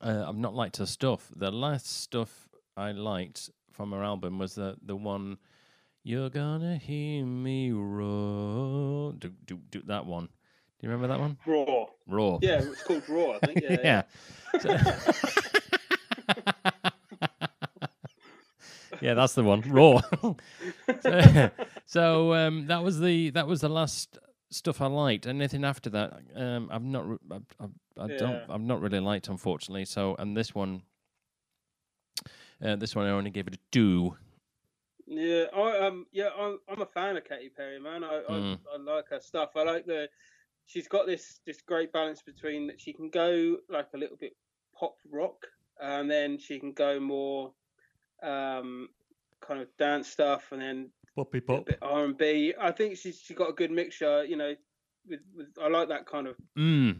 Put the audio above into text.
Uh, I've not liked her stuff. The last stuff I liked from her album was the the one. You're gonna hear me roar. Do, do, do that one. Do you remember that one? Roar. Roar. Yeah, it's called Roar. I think. Yeah. yeah. So- yeah, that's the one. Roar. so so, um, that was the that was the last stuff I liked. Anything after that, um, I've not. re- I, I, I don't. I've not really liked, unfortunately. So, and this one, uh, this one I only gave it a two. Yeah, I um, yeah, I'm, I'm a fan of Katy Perry, man. I, Mm. I I like her stuff. I like the, she's got this this great balance between that she can go like a little bit pop rock, and then she can go more, um, kind of dance stuff, and then Poppy bit R and B. I think she's she got a good mixture. You know, with with I like that kind of Mm.